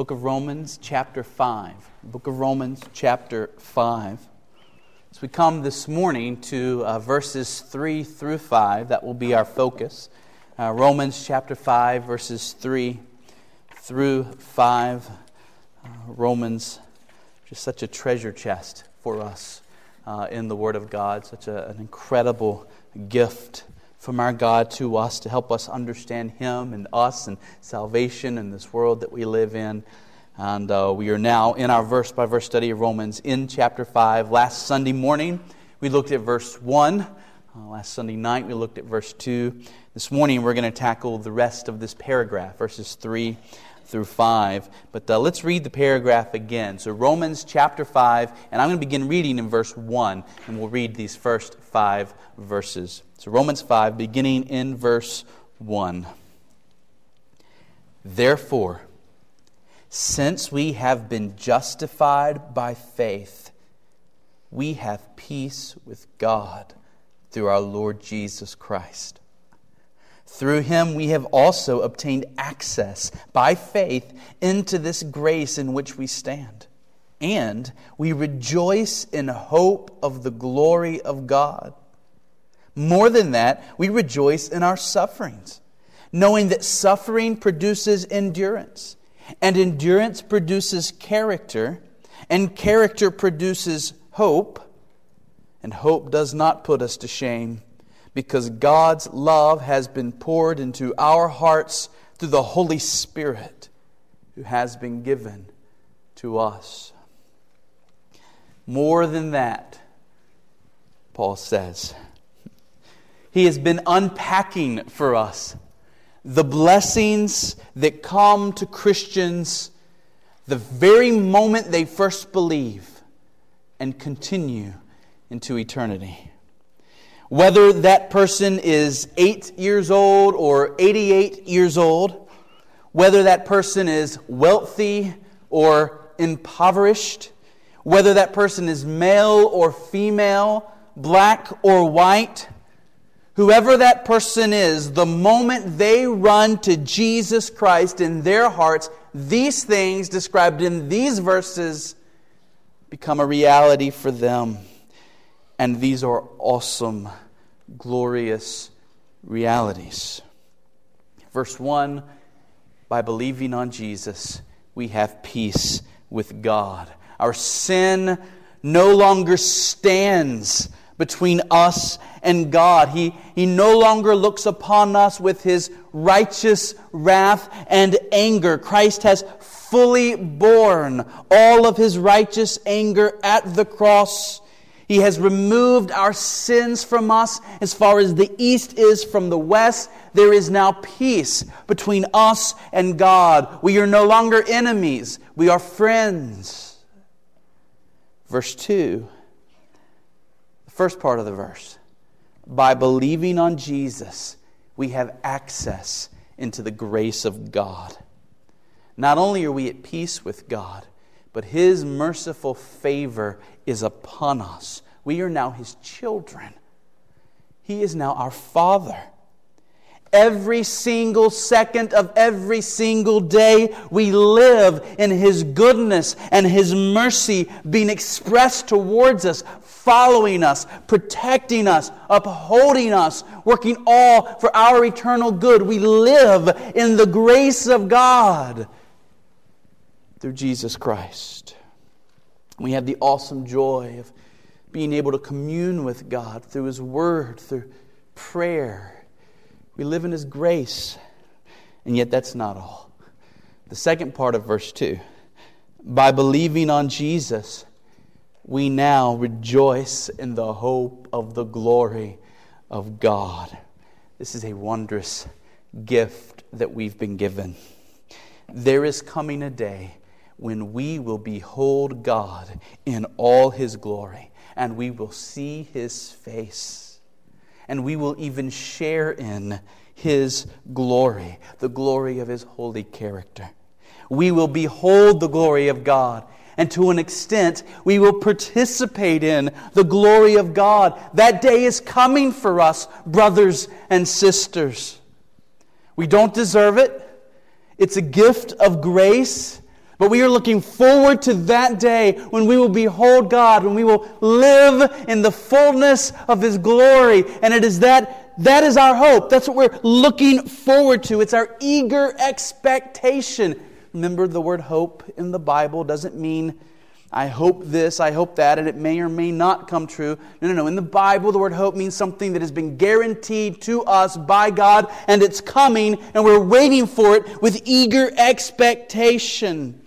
Book of Romans, chapter 5. Book of Romans, chapter 5. As we come this morning to uh, verses 3 through 5, that will be our focus. Uh, Romans, chapter 5, verses 3 through 5. Uh, Romans, just such a treasure chest for us uh, in the Word of God, such a, an incredible gift from our God to us to help us understand Him and us and salvation in this world that we live in. And uh, we are now in our verse by verse study of Romans in chapter 5. Last Sunday morning, we looked at verse 1. Uh, last Sunday night, we looked at verse 2. This morning, we're going to tackle the rest of this paragraph, verses 3 through 5. But uh, let's read the paragraph again. So, Romans chapter 5, and I'm going to begin reading in verse 1, and we'll read these first five verses. So, Romans 5, beginning in verse 1. Therefore, since we have been justified by faith, we have peace with God through our Lord Jesus Christ. Through him we have also obtained access by faith into this grace in which we stand. And we rejoice in hope of the glory of God. More than that, we rejoice in our sufferings, knowing that suffering produces endurance, and endurance produces character, and character produces hope, and hope does not put us to shame, because God's love has been poured into our hearts through the Holy Spirit who has been given to us. More than that, Paul says. He has been unpacking for us the blessings that come to Christians the very moment they first believe and continue into eternity. Whether that person is eight years old or 88 years old, whether that person is wealthy or impoverished, whether that person is male or female, black or white, Whoever that person is, the moment they run to Jesus Christ in their hearts, these things described in these verses become a reality for them. And these are awesome, glorious realities. Verse 1 By believing on Jesus, we have peace with God. Our sin no longer stands between us and God. He, he no longer looks upon us with his righteous wrath and anger. Christ has fully borne all of his righteous anger at the cross. He has removed our sins from us as far as the east is from the west. There is now peace between us and God. We are no longer enemies, we are friends. Verse 2 the First part of the verse. By believing on Jesus, we have access into the grace of God. Not only are we at peace with God, but His merciful favor is upon us. We are now His children. He is now our Father. Every single second of every single day, we live in His goodness and His mercy being expressed towards us following us, protecting us, upholding us, working all for our eternal good. We live in the grace of God through Jesus Christ. We have the awesome joy of being able to commune with God through His Word, through prayer. We live in His grace. And yet, that's not all. The second part of verse 2 by believing on Jesus, we now rejoice in the hope of the glory of God. This is a wondrous gift that we've been given. There is coming a day when we will behold God in all his glory, and we will see his face, and we will even share in his glory, the glory of his holy character. We will behold the glory of God and to an extent, we will participate in the glory of God. That day is coming for us, brothers and sisters. We don't deserve it, it's a gift of grace, But we are looking forward to that day when we will behold God, when we will live in the fullness of His glory. And it is that, that is our hope. That's what we're looking forward to. It's our eager expectation. Remember, the word hope in the Bible doesn't mean I hope this, I hope that, and it may or may not come true. No, no, no. In the Bible, the word hope means something that has been guaranteed to us by God, and it's coming, and we're waiting for it with eager expectation.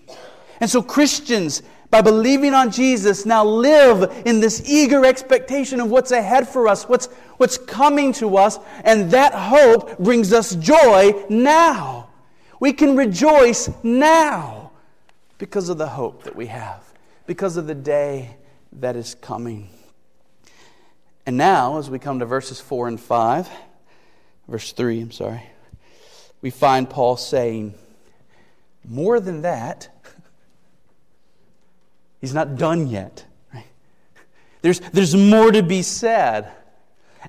And so, Christians, by believing on Jesus, now live in this eager expectation of what's ahead for us, what's, what's coming to us, and that hope brings us joy now. We can rejoice now because of the hope that we have because of the day that is coming. And now, as we come to verses 4 and 5, verse 3, I'm sorry, we find Paul saying, more than that, he's not done yet. Right? There's, there's more to be said.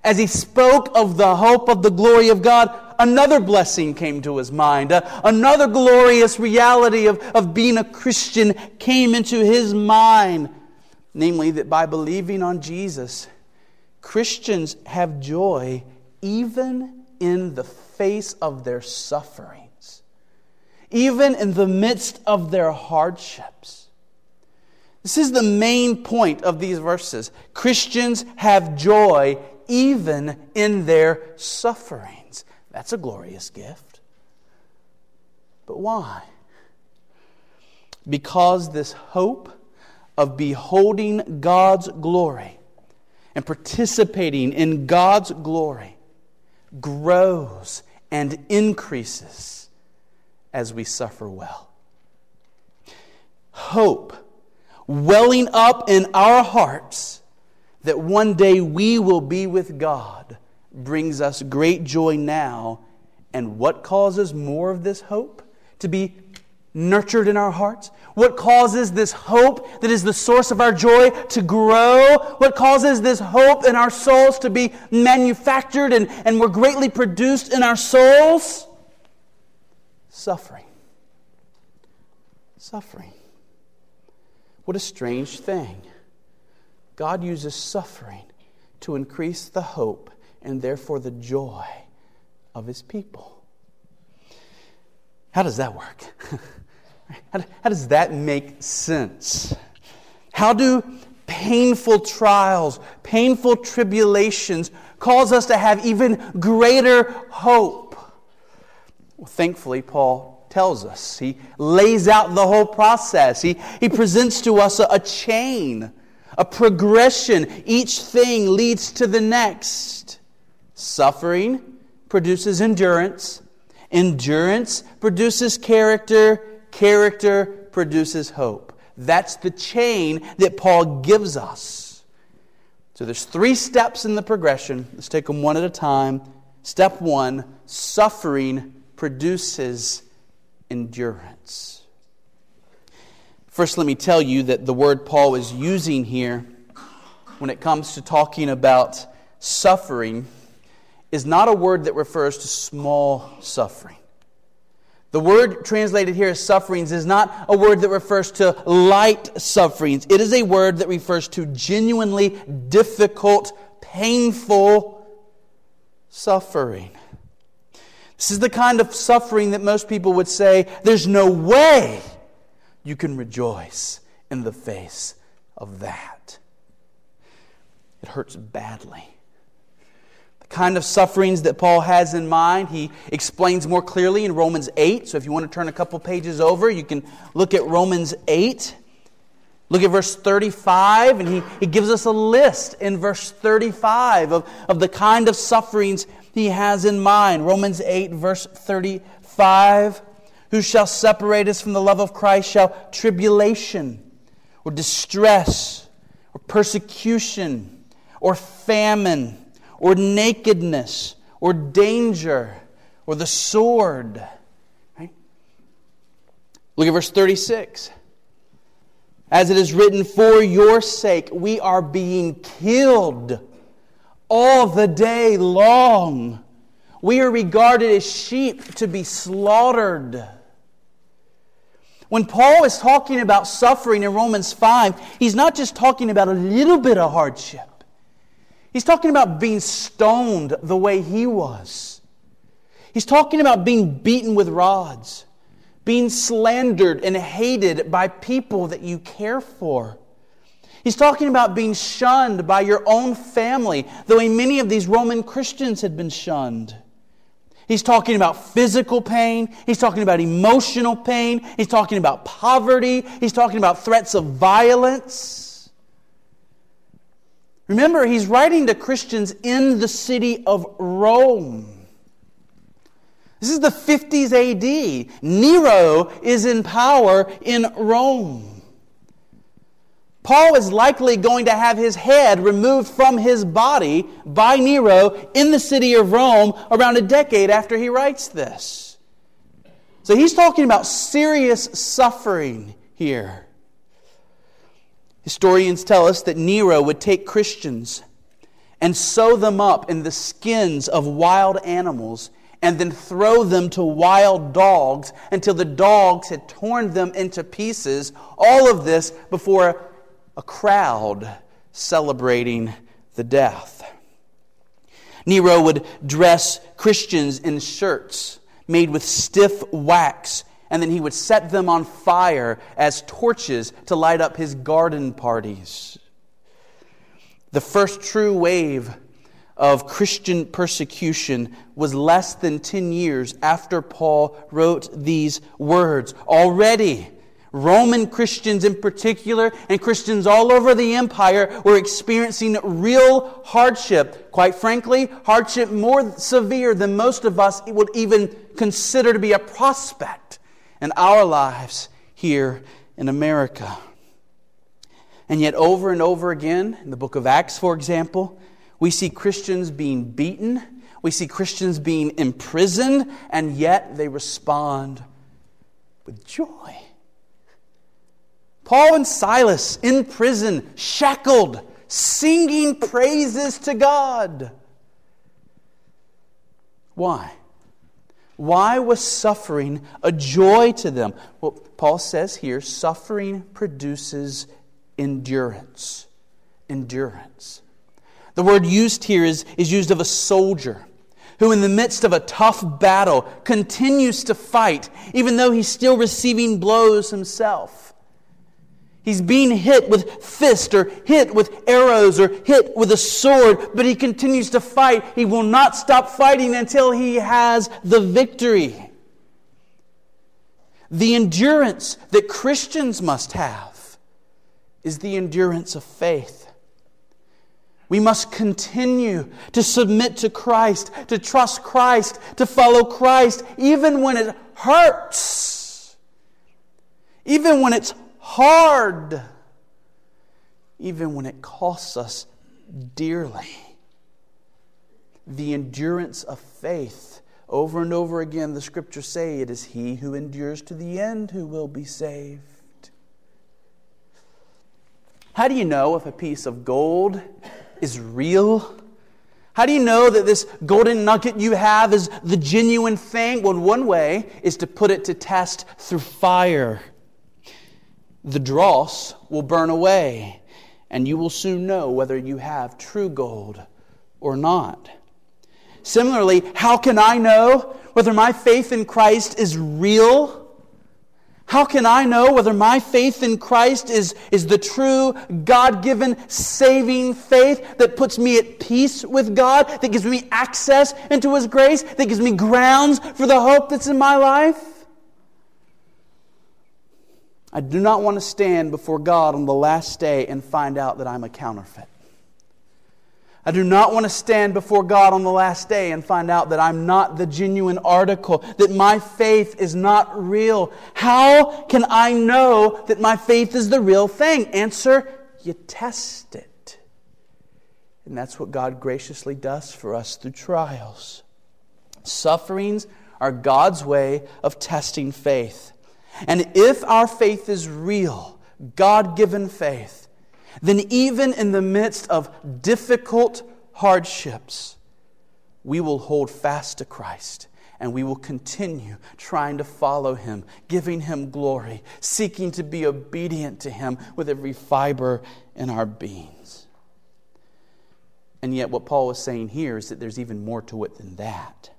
As he spoke of the hope of the glory of God, another blessing came to his mind. Uh, another glorious reality of, of being a Christian came into his mind. Namely, that by believing on Jesus, Christians have joy even in the face of their sufferings, even in the midst of their hardships. This is the main point of these verses. Christians have joy even in their sufferings. That's a glorious gift. But why? Because this hope of beholding God's glory and participating in God's glory grows and increases as we suffer well. Hope welling up in our hearts that one day we will be with God brings us great joy now. And what causes more of this hope to be nurtured in our hearts? What causes this hope that is the source of our joy to grow? What causes this hope in our souls to be manufactured and, and more greatly produced in our souls? Suffering. Suffering. What a strange thing. God uses suffering to increase the hope and therefore the joy of his people. How does that work? how, does that make sense? How do painful trials, painful tribulations cause us to have even greater hope? Well, thankfully, Paul tells us. He lays out the whole process. He, he presents to us a, a chain, a progression. Each thing leads to the next. Suffering produces endurance. Endurance produces character. Character produces hope. That's the chain that Paul gives us. So there's three steps in the progression. Let's take them one at a time. Step one suffering produces endurance. First, let me tell you that the word Paul is using here when it comes to talking about suffering is not a word that refers to small suffering. The word translated here as sufferings is not a word that refers to light sufferings. It is a word that refers to genuinely difficult, painful suffering. This is the kind of suffering that most people would say, there's no way you can rejoice in the face of that. It hurts badly The kind of sufferings that Paul has in mind, he explains more clearly in Romans 8. So if you want to turn a couple pages over, you can look at Romans 8. Look at verse 35, and he, he gives us a list in verse 35 of, of the kind of sufferings he has in mind. Romans 8, verse 35 Who shall separate us from the love of Christ? Shall tribulation, or distress, or persecution, or famine? or nakedness or danger or the sword. Look at verse 36. As it is written, for your sake we are being killed all the day long. We are regarded as sheep to be slaughtered. When Paul is talking about suffering in Romans 5, he's not just talking about a little bit of hardship. He's talking about being stoned the way he was. He's talking about being beaten with rods, being slandered and hated by people that you care for. He's talking about being shunned by your own family, the way many of these Roman Christians had been shunned. He's talking about physical pain. He's talking about emotional pain. He's talking about poverty. He's talking about threats of violence. Remember, he's writing to Christians in the city of Rome. This is the 50s AD. Nero is in power in Rome. Paul is likely going to have his head removed from his body by Nero in the city of Rome around a decade after he writes this. So he's talking about serious suffering here. Historians tell us that Nero would take Christians and sew them up in the skins of wild animals and then throw them to wild dogs until the dogs had torn them into pieces. All of this before a crowd celebrating the death. Nero would dress Christians in shirts made with stiff wax, and then he would set them on fire as torches to light up his garden parties. The first true wave of Christian persecution was less than 10 years after Paul wrote these words. Already, Roman Christians in particular, and Christians all over the empire were experiencing real hardship. Quite frankly, hardship more severe than most of us would even consider to be a prospect in our lives here in America. And yet, over and over again, in the book of Acts, for example, we see Christians being beaten, we see Christians being imprisoned, and yet they respond with joy. Paul and Silas in prison, shackled, singing praises to God. Why? Why was suffering a joy to them? Well, Paul says here suffering produces endurance. Endurance. The word used here is, is used of a soldier who, in the midst of a tough battle, continues to fight, even though he's still receiving blows himself. He's being hit with fist or hit with arrows or hit with a sword, but he continues to fight. He will not stop fighting until he has the victory. The endurance that Christians must have is the endurance of faith. We must continue to submit to Christ, to trust Christ, to follow Christ, even when it hurts, even when it's hard, even when it costs us dearly. The endurance of faith. Over and over again, the scriptures say it is he who endures to the end who will be saved. How do you know if a piece of gold is real? How do you know that this golden nugget you have is the genuine thing? Well, one way is to put it to test through fire the dross will burn away, and you will soon know whether you have true gold or not. Similarly, how can I know whether my faith in Christ is real? How can I know whether my faith in Christ is, is the true God given saving faith that puts me at peace with God, that gives me access into His grace, that gives me grounds for the hope that's in my life? I do not want to stand before God on the last day and find out that I'm a counterfeit. I do not want to stand before God on the last day and find out that I'm not the genuine article, that my faith is not real. How can I know that my faith is the real thing? Answer you test it. And that's what God graciously does for us through trials. Sufferings are God's way of testing faith. And if our faith is real, God given faith, then even in the midst of difficult hardships, we will hold fast to Christ and we will continue trying to follow him, giving him glory, seeking to be obedient to him with every fiber in our beings. And yet, what Paul is saying here is that there's even more to it than that.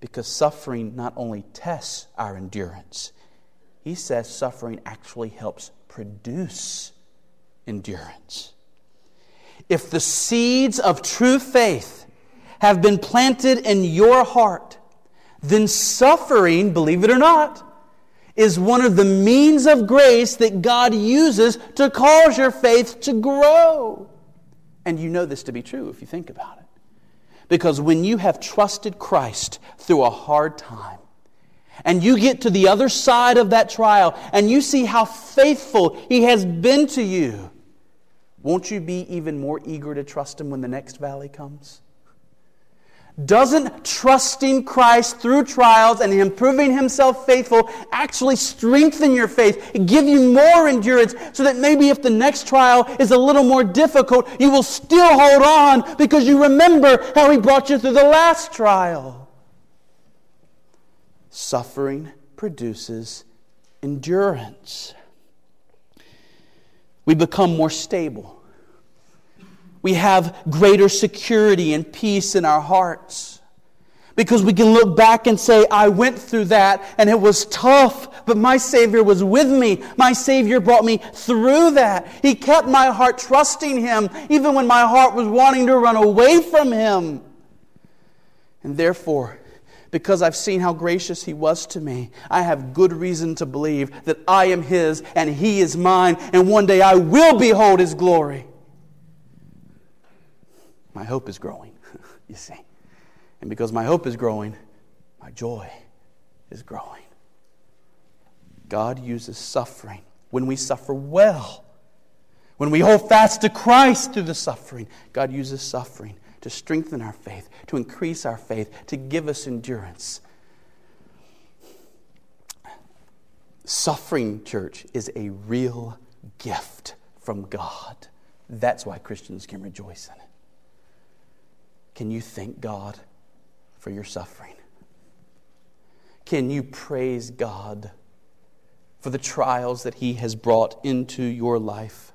Because suffering not only tests our endurance, he says suffering actually helps produce endurance. If the seeds of true faith have been planted in your heart, then suffering, believe it or not, is one of the means of grace that God uses to cause your faith to grow. And you know this to be true if you think about it. Because when you have trusted Christ through a hard time, and you get to the other side of that trial, and you see how faithful He has been to you, won't you be even more eager to trust Him when the next valley comes? Doesn't trusting Christ through trials and Him proving Himself faithful actually strengthen your faith, give you more endurance, so that maybe if the next trial is a little more difficult, you will still hold on because you remember how He brought you through the last trial? Suffering produces endurance. We become more stable we have greater security and peace in our hearts. Because we can look back and say, I went through that and it was tough, but my Savior was with me. My Savior brought me through that. He kept my heart trusting Him, even when my heart was wanting to run away from Him. And therefore, because I've seen how gracious He was to me, I have good reason to believe that I am His and He is mine, and one day I will behold His glory. My hope is growing, you see. And because my hope is growing, my joy is growing. God uses suffering when we suffer well. When we hold fast to Christ through the suffering, God uses suffering to strengthen our faith, to increase our faith, to give us endurance. Suffering, church, is a real gift from God. That's why Christians can rejoice in it. Can you thank God for your suffering? Can you praise God for the trials that He has brought into your life?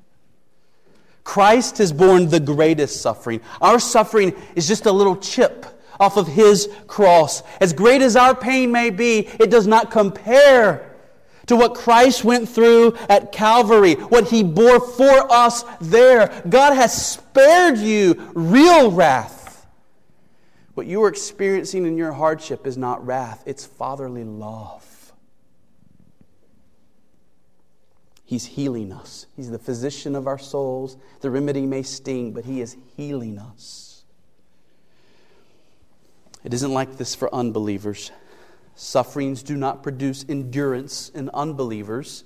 Christ has borne the greatest suffering. Our suffering is just a little chip off of His cross. As great as our pain may be, it does not compare to what Christ went through at Calvary, what He bore for us there. God has spared you real wrath. What you are experiencing in your hardship is not wrath, it's fatherly love. He's healing us. He's the physician of our souls. The remedy may sting, but He is healing us. It isn't like this for unbelievers. Sufferings do not produce endurance in unbelievers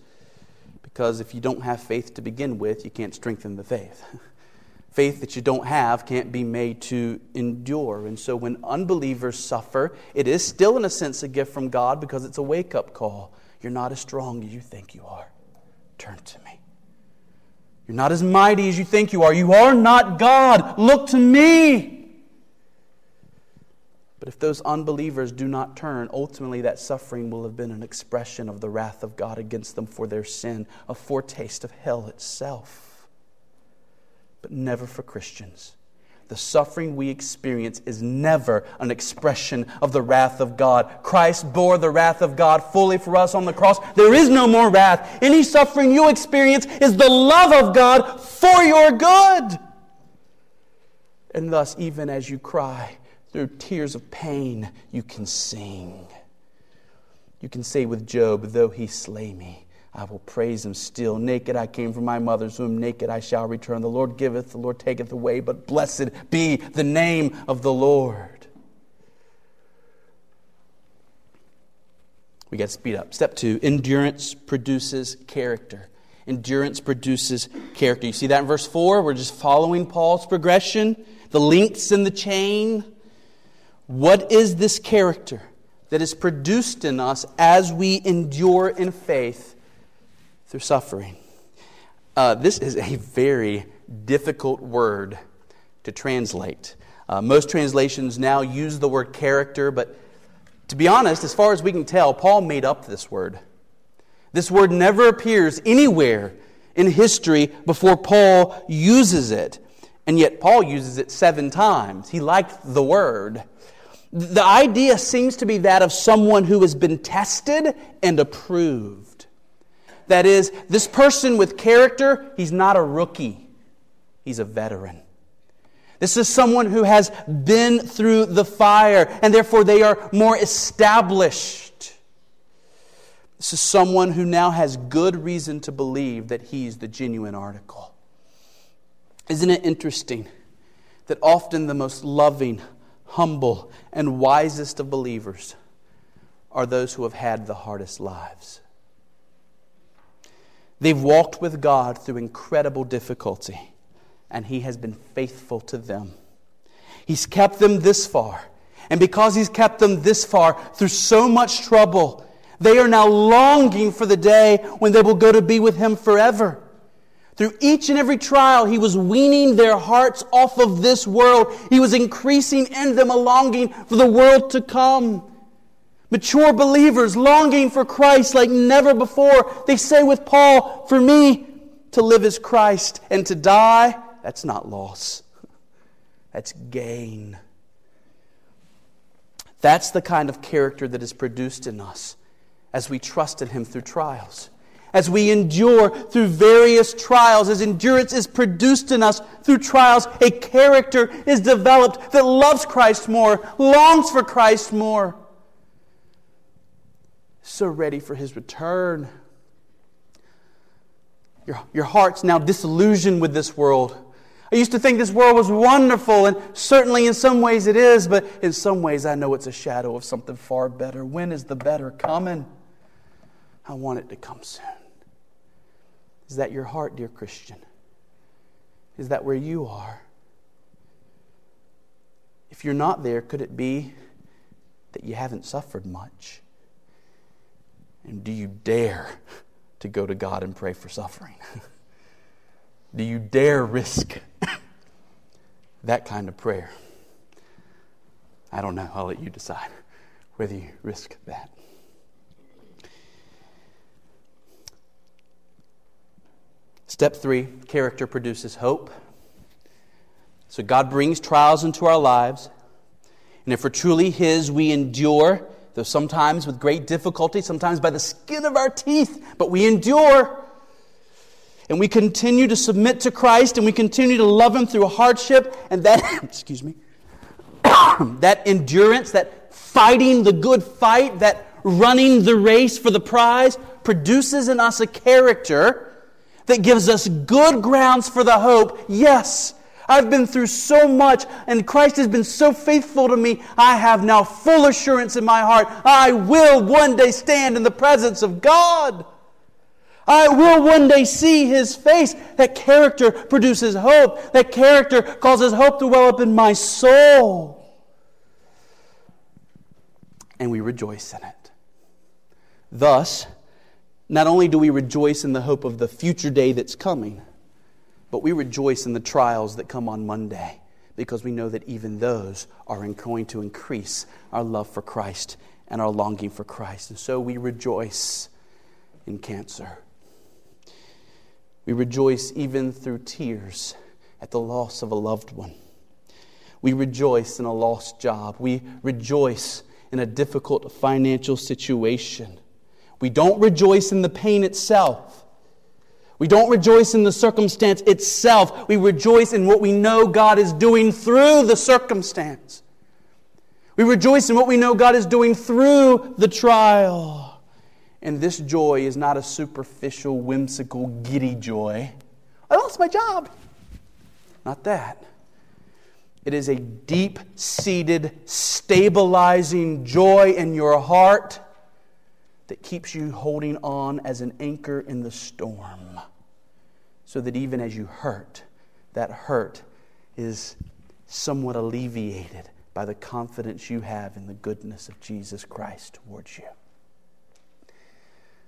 because if you don't have faith to begin with, you can't strengthen the faith. Faith that you don't have can't be made to endure. And so when unbelievers suffer, it is still, in a sense, a gift from God because it's a wake up call. You're not as strong as you think you are. Turn to me. You're not as mighty as you think you are. You are not God. Look to me. But if those unbelievers do not turn, ultimately that suffering will have been an expression of the wrath of God against them for their sin, a foretaste of hell itself but never for Christians. The suffering we experience is never an expression of the wrath of God. Christ bore the wrath of God fully for us on the cross. There is no more wrath. Any suffering you experience is the love of God for your good. And thus, even as you cry through tears of pain, you can sing. You can say with Job, though he slay me, I will praise him still. Naked I came from my mother's womb, naked I shall return. The Lord giveth, the Lord taketh away, but blessed be the name of the Lord. We got to speed up. Step two endurance produces character. Endurance produces character. You see that in verse 4? We're just following Paul's progression, the links in the chain. What is this character that is produced in us as we endure in faith through suffering. Uh, this is a very difficult word to translate. Uh, most translations now use the word character, but To be honest, as far as we can tell, Paul made up this word. This word never appears anywhere in history before Paul uses it. And yet, Paul uses it seven times. He liked the word. The idea seems to be that of someone who has been tested and approved. That is, this person with character, he's not a rookie, he's a veteran. This is someone who has been through the fire, and therefore they are more established. This is someone who now has good reason to believe that he's the genuine article. Isn't it interesting that often the most loving, humble, and wisest of believers are those who have had the hardest lives? They've walked with God through incredible difficulty, and He has been faithful to them. He's kept them this far. And because He's kept them this far through so much trouble, they are now longing for the day when they will go to be with Him forever. Through each and every trial, He was weaning their hearts off of this world. He was increasing in them a longing for the world to come. Mature believers longing for Christ like never before. They say with Paul, For me, to live is Christ, and to die, that's not loss, that's gain. That's the kind of character that is produced in us as we trust in Him through trials. As we endure through various trials, as endurance is produced in us through trials, a character is developed that loves Christ more, longs for Christ more so ready for his return. Your, your heart's now disillusioned with this world. I used to think this world was wonderful, and certainly in some ways it is, but in some ways I know it's a shadow of something far better. When is the better coming? I want it to come soon. Is that your heart, dear Christian? Is that where you are? If you're not there, could it be that you haven't suffered much? And do you dare to go to God and pray for suffering? do you dare risk that kind of prayer? I don't know. I'll let you decide whether you risk that. Step three character produces hope. So God brings trials into our lives. And if we're truly His, we endure though sometimes with great difficulty, sometimes by the skin of our teeth, but we endure. And we continue to submit to Christ and we continue to love Him through hardship. And that, excuse me, that endurance, that fighting the good fight, that running the race for the prize produces in us a character that gives us good grounds for the hope. Yes, I've been through so much, and Christ has been so faithful to me. I have now full assurance in my heart I will one day stand in the presence of God. I will one day see his face. That character produces hope. That character causes hope to well up in my soul. And we rejoice in it. Thus, not only do we rejoice in the hope of the future day that's coming, but we rejoice in the trials that come on Monday because we know that even those are going to increase our love for Christ and our longing for Christ. And so we rejoice in cancer. We rejoice even through tears at the loss of a loved one. We rejoice in a lost job. We rejoice in a difficult financial situation. We don't rejoice in the pain itself. We don't rejoice in the circumstance itself. We rejoice in what we know God is doing through the circumstance. We rejoice in what we know God is doing through the trial. And this joy is not a superficial, whimsical, giddy joy. I lost my job. Not that. It is a deep seated, stabilizing joy in your heart that keeps you holding on as an anchor in the storm. So that even as you hurt, that hurt is somewhat alleviated by the confidence you have in the goodness of Jesus Christ towards you.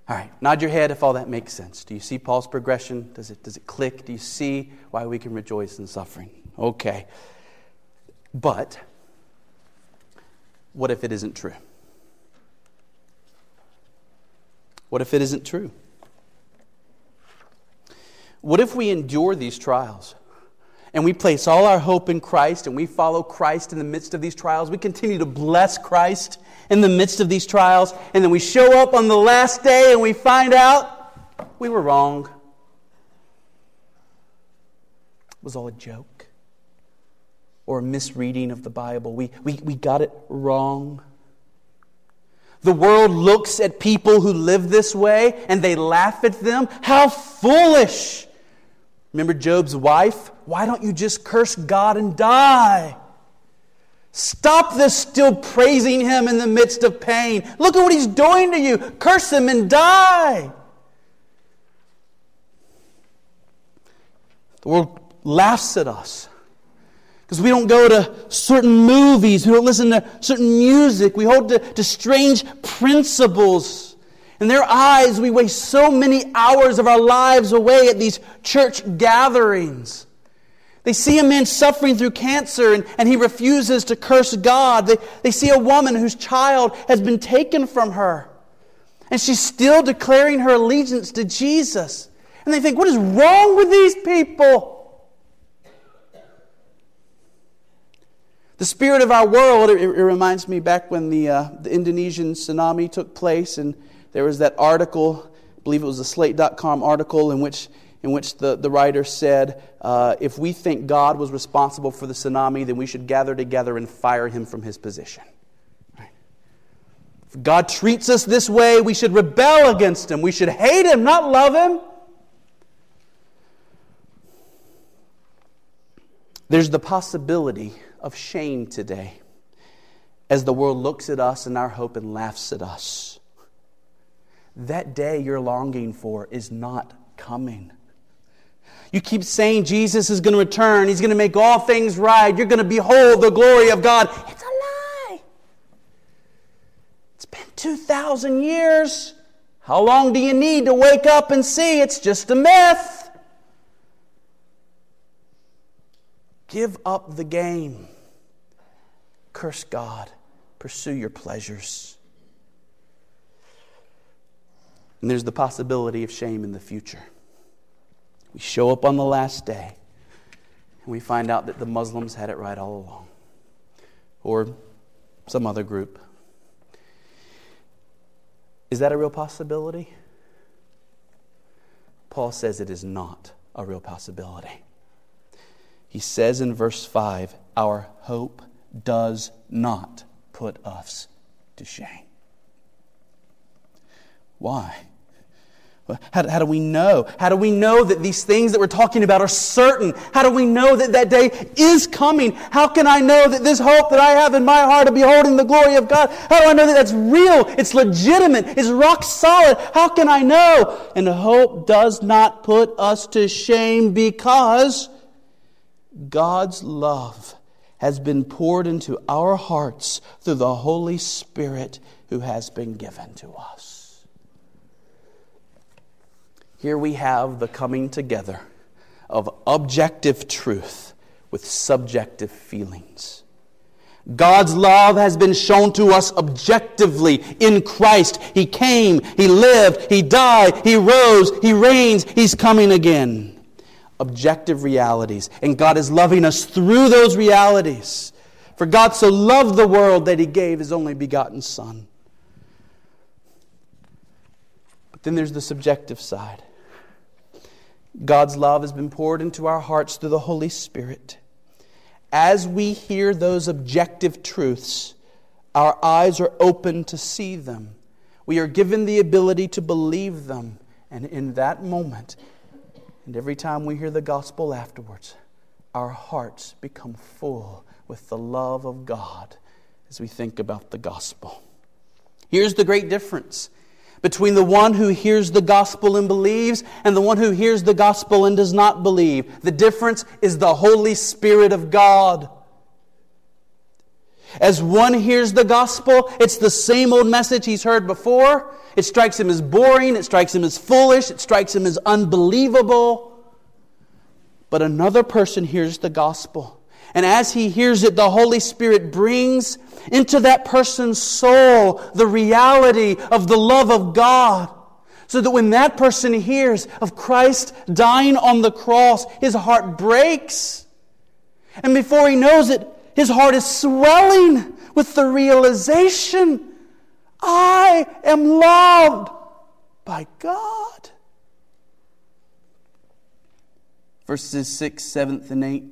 All right, nod your head if all that makes sense. Do you see Paul's progression? Does it, does it click? Do you see why we can rejoice in suffering? Okay. But what if it isn't true? What if it isn't true? What if we endure these trials and we place all our hope in Christ and we follow Christ in the midst of these trials? We continue to bless Christ in the midst of these trials, and then we show up on the last day and we find out we were wrong. It was all a joke or a misreading of the Bible. We, we, we got it wrong. The world looks at people who live this way and they laugh at them. How foolish! Remember Job's wife? Why don't you just curse God and die? Stop this still praising him in the midst of pain. Look at what he's doing to you. Curse him and die. The world laughs at us because we don't go to certain movies, we don't listen to certain music, we hold to, to strange principles. In their eyes, we waste so many hours of our lives away at these church gatherings. They see a man suffering through cancer and, and he refuses to curse God. They, they see a woman whose child has been taken from her and she's still declaring her allegiance to Jesus. And they think, what is wrong with these people? The spirit of our world, it, it reminds me back when the, uh, the Indonesian tsunami took place, and there was that article, I believe it was a Slate.com article, in which in which the, the writer said, uh, If we think God was responsible for the tsunami, then we should gather together and fire him from his position. If God treats us this way, we should rebel against him. We should hate him, not love him. There's the possibility of shame today as the world looks at us and our hope and laughs at us. That day you're longing for is not coming. You keep saying Jesus is going to return, He's going to make all things right, you're going to behold the glory of God. It's a lie. It's been 2,000 years. How long do you need to wake up and see it's just a myth? Give up the game. Curse God. Pursue your pleasures. And there's the possibility of shame in the future. We show up on the last day and we find out that the Muslims had it right all along, or some other group. Is that a real possibility? Paul says it is not a real possibility. He says in verse 5 Our hope does not put us to shame. Why? How, how, do we know? How do we know that these things that we're talking about are certain? How do we know that that day is coming? How can I know that this hope that I have in my heart of beholding the glory of God, how do I know that that's real? It's legitimate. It's rock solid. How can I know? And hope does not put us to shame because God's love has been poured into our hearts through the Holy Spirit who has been given to us. Here we have the coming together of objective truth with subjective feelings. God's love has been shown to us objectively in Christ. He came, He lived, He died, He rose, He reigns, He's coming again. Objective realities. And God is loving us through those realities. For God so loved the world that He gave His only begotten Son. But then there's the subjective side. God's love has been poured into our hearts through the Holy Spirit. As we hear those objective truths, our eyes are open to see them. We are given the ability to believe them. And in that moment, and every time we hear the gospel afterwards, our hearts become full with the love of God as we think about the gospel. Here's the great difference between the one who hears the gospel and believes and the one who hears the gospel and does not believe. The difference is the Holy Spirit of God. As one hears the gospel, it's the same old message he's heard before. It strikes him as boring, it strikes him as foolish, it strikes him as unbelievable. But another person hears the gospel and as he hears it, the Holy Spirit brings into that person's soul the reality of the love of God. So that when that person hears of Christ dying on the cross, his heart breaks. And before he knows it, his heart is swelling with the realization I am loved by God. Verses 6, 7, and 8.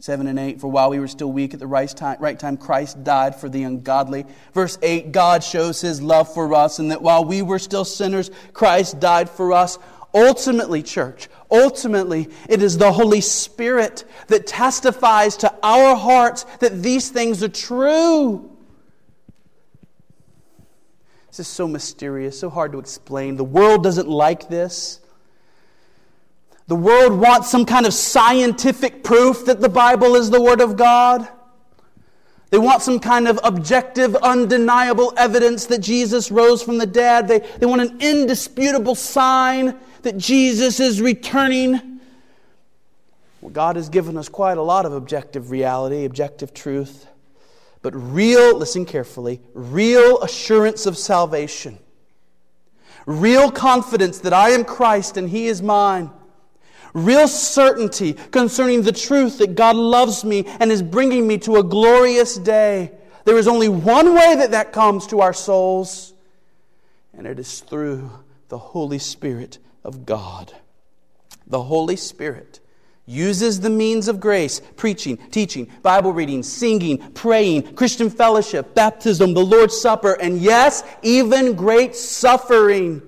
7 and 8, for while we were still weak at the right time, right time, Christ died for the ungodly. Verse 8, God shows his love for us, and that while we were still sinners, Christ died for us. Ultimately, church, ultimately, it is the Holy Spirit that testifies to our hearts that these things are true. This is so mysterious, so hard to explain. The world doesn't like this. The world wants some kind of scientific proof that the Bible is the Word of God. They want some kind of objective, undeniable evidence that Jesus rose from the dead. They, they want an indisputable sign that Jesus is returning. Well, God has given us quite a lot of objective reality, objective truth, but real, listen carefully, real assurance of salvation, real confidence that I am Christ and He is mine real certainty concerning the truth that God loves me and is bringing me to a glorious day. There is only one way that that comes to our souls, and it is through the Holy Spirit of God. The Holy Spirit uses the means of grace preaching, teaching, Bible reading, singing, praying, Christian fellowship, baptism, the Lord's Supper, and yes, even great suffering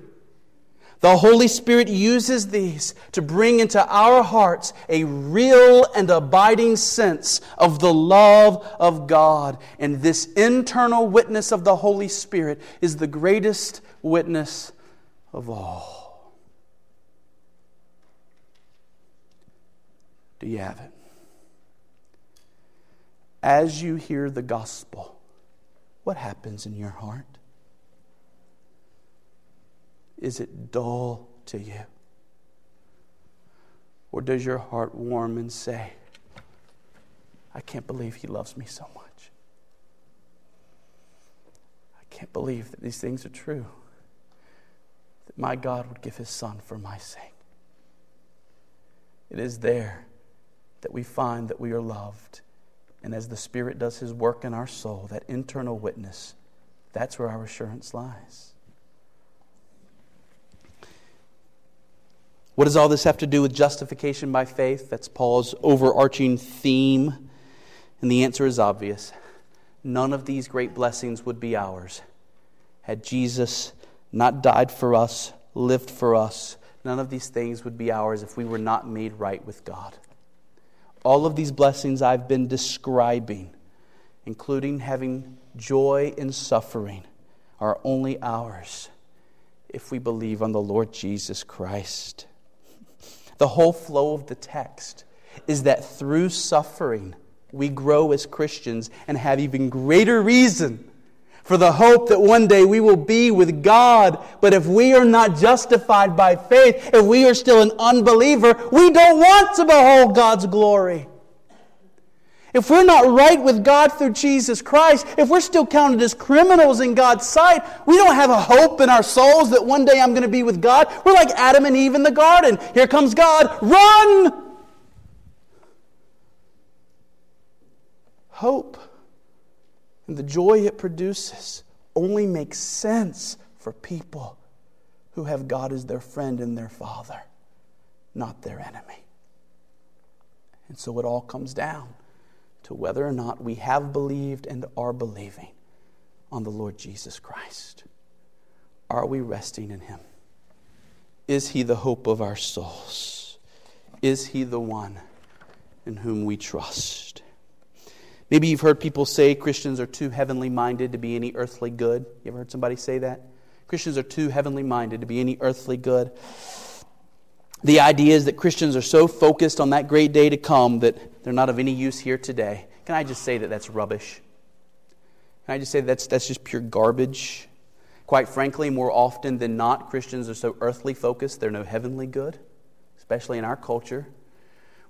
the Holy Spirit uses these to bring into our hearts a real and abiding sense of the love of God. And this internal witness of the Holy Spirit is the greatest witness of all. Do you have it? As you hear the gospel, what happens in your heart? Is it dull to you? Or does your heart warm and say, I can't believe he loves me so much? I can't believe that these things are true. That my God would give his son for my sake. It is there that we find that we are loved. And as the Spirit does his work in our soul, that internal witness, that's where our assurance lies. What does all this have to do with justification by faith? That's Paul's overarching theme. And the answer is obvious. None of these great blessings would be ours had Jesus not died for us, lived for us. None of these things would be ours if we were not made right with God. All of these blessings I've been describing, including having joy in suffering, are only ours if we believe on the Lord Jesus Christ. The whole flow of the text is that through suffering, we grow as Christians and have even greater reason for the hope that one day we will be with God. But if we are not justified by faith, if we are still an unbeliever, we don't want to behold God's glory. If we're not right with God through Jesus Christ, if we're still counted as criminals in God's sight, we don't have a hope in our souls that one day I'm going to be with God. We're like Adam and Eve in the garden. Here comes God. Run! Hope and the joy it produces only makes sense for people who have God as their friend and their father, not their enemy. And so it all comes down to whether or not we have believed and are believing on the Lord Jesus Christ. Are we resting in Him? Is He the hope of our souls? Is He the one in whom we trust? Maybe you've heard people say Christians are too heavenly minded to be any earthly good. You ever heard somebody say that? Christians are too heavenly minded to be any earthly good. The idea is that Christians are so focused on that great day to come that they're not of any use here today. Can I just say that that's rubbish? Can I just say that that's, that's just pure garbage? Quite frankly, more often than not, Christians are so earthly focused, they're no heavenly good, especially in our culture.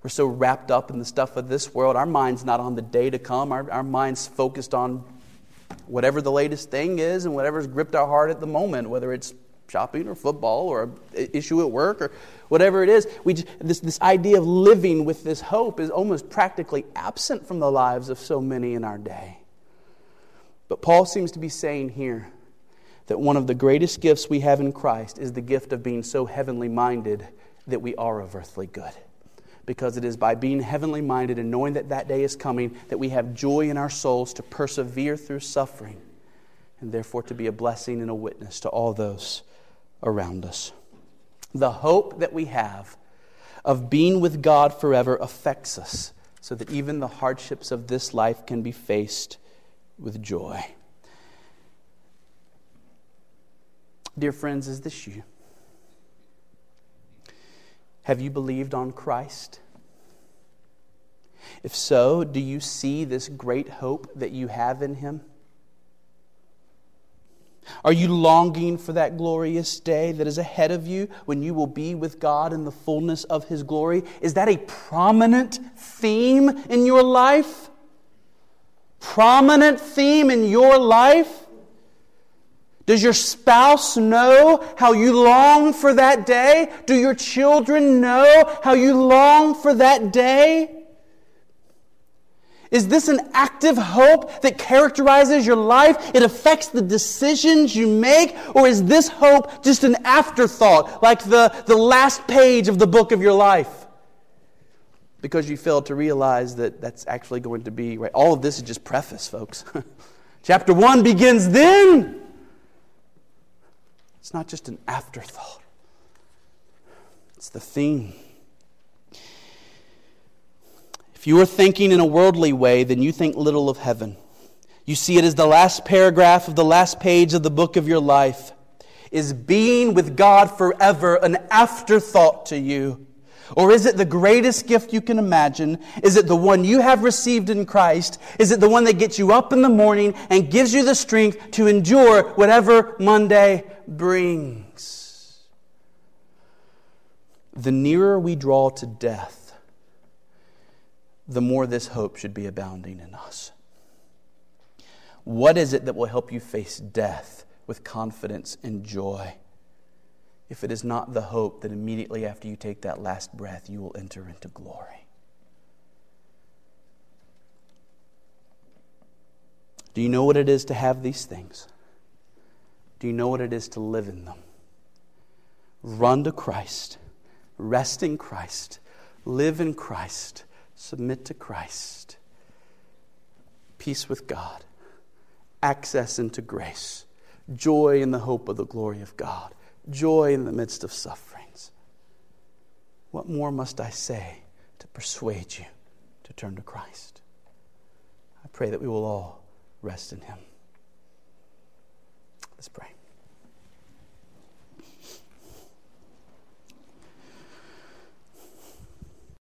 We're so wrapped up in the stuff of this world. Our mind's not on the day to come, our, our mind's focused on whatever the latest thing is and whatever's gripped our heart at the moment, whether it's shopping or football or an issue at work or whatever it is. We just, this, this idea of living with this hope is almost practically absent from the lives of so many in our day. But Paul seems to be saying here that one of the greatest gifts we have in Christ is the gift of being so heavenly minded that we are of earthly good. Because it is by being heavenly minded and knowing that that day is coming that we have joy in our souls to persevere through suffering and therefore to be a blessing and a witness to all those around us. The hope that we have of being with God forever affects us so that even the hardships of this life can be faced with joy. Dear friends, is this you? Have you believed on Christ? If so, do you see this great hope that you have in Him? Are you longing for that glorious day that is ahead of you when you will be with God in the fullness of His glory? Is that a prominent theme in your life? Prominent theme in your life? Does your spouse know how you long for that day? Do your children know how you long for that day? Is this an active hope that characterizes your life? It affects the decisions you make? Or is this hope just an afterthought, like the, the last page of the book of your life? Because you failed to realize that that's actually going to be right. All of this is just preface, folks. Chapter 1 begins then. It's not just an afterthought, it's the theme. If you are thinking in a worldly way, then you think little of heaven. You see it as the last paragraph of the last page of the book of your life. Is being with God forever an afterthought to you? Or is it the greatest gift you can imagine? Is it the one you have received in Christ? Is it the one that gets you up in the morning and gives you the strength to endure whatever Monday brings? The nearer we draw to death, the more this hope should be abounding in us. What is it that will help you face death with confidence and joy? If it is not the hope that immediately after you take that last breath, you will enter into glory. Do you know what it is to have these things? Do you know what it is to live in them? Run to Christ, rest in Christ, live in Christ submit to Christ, peace with God, access into grace, joy in the hope of the glory of God, joy in the midst of sufferings. What more must I say to persuade you to turn to Christ? I pray that we will all rest in Him. Let's pray.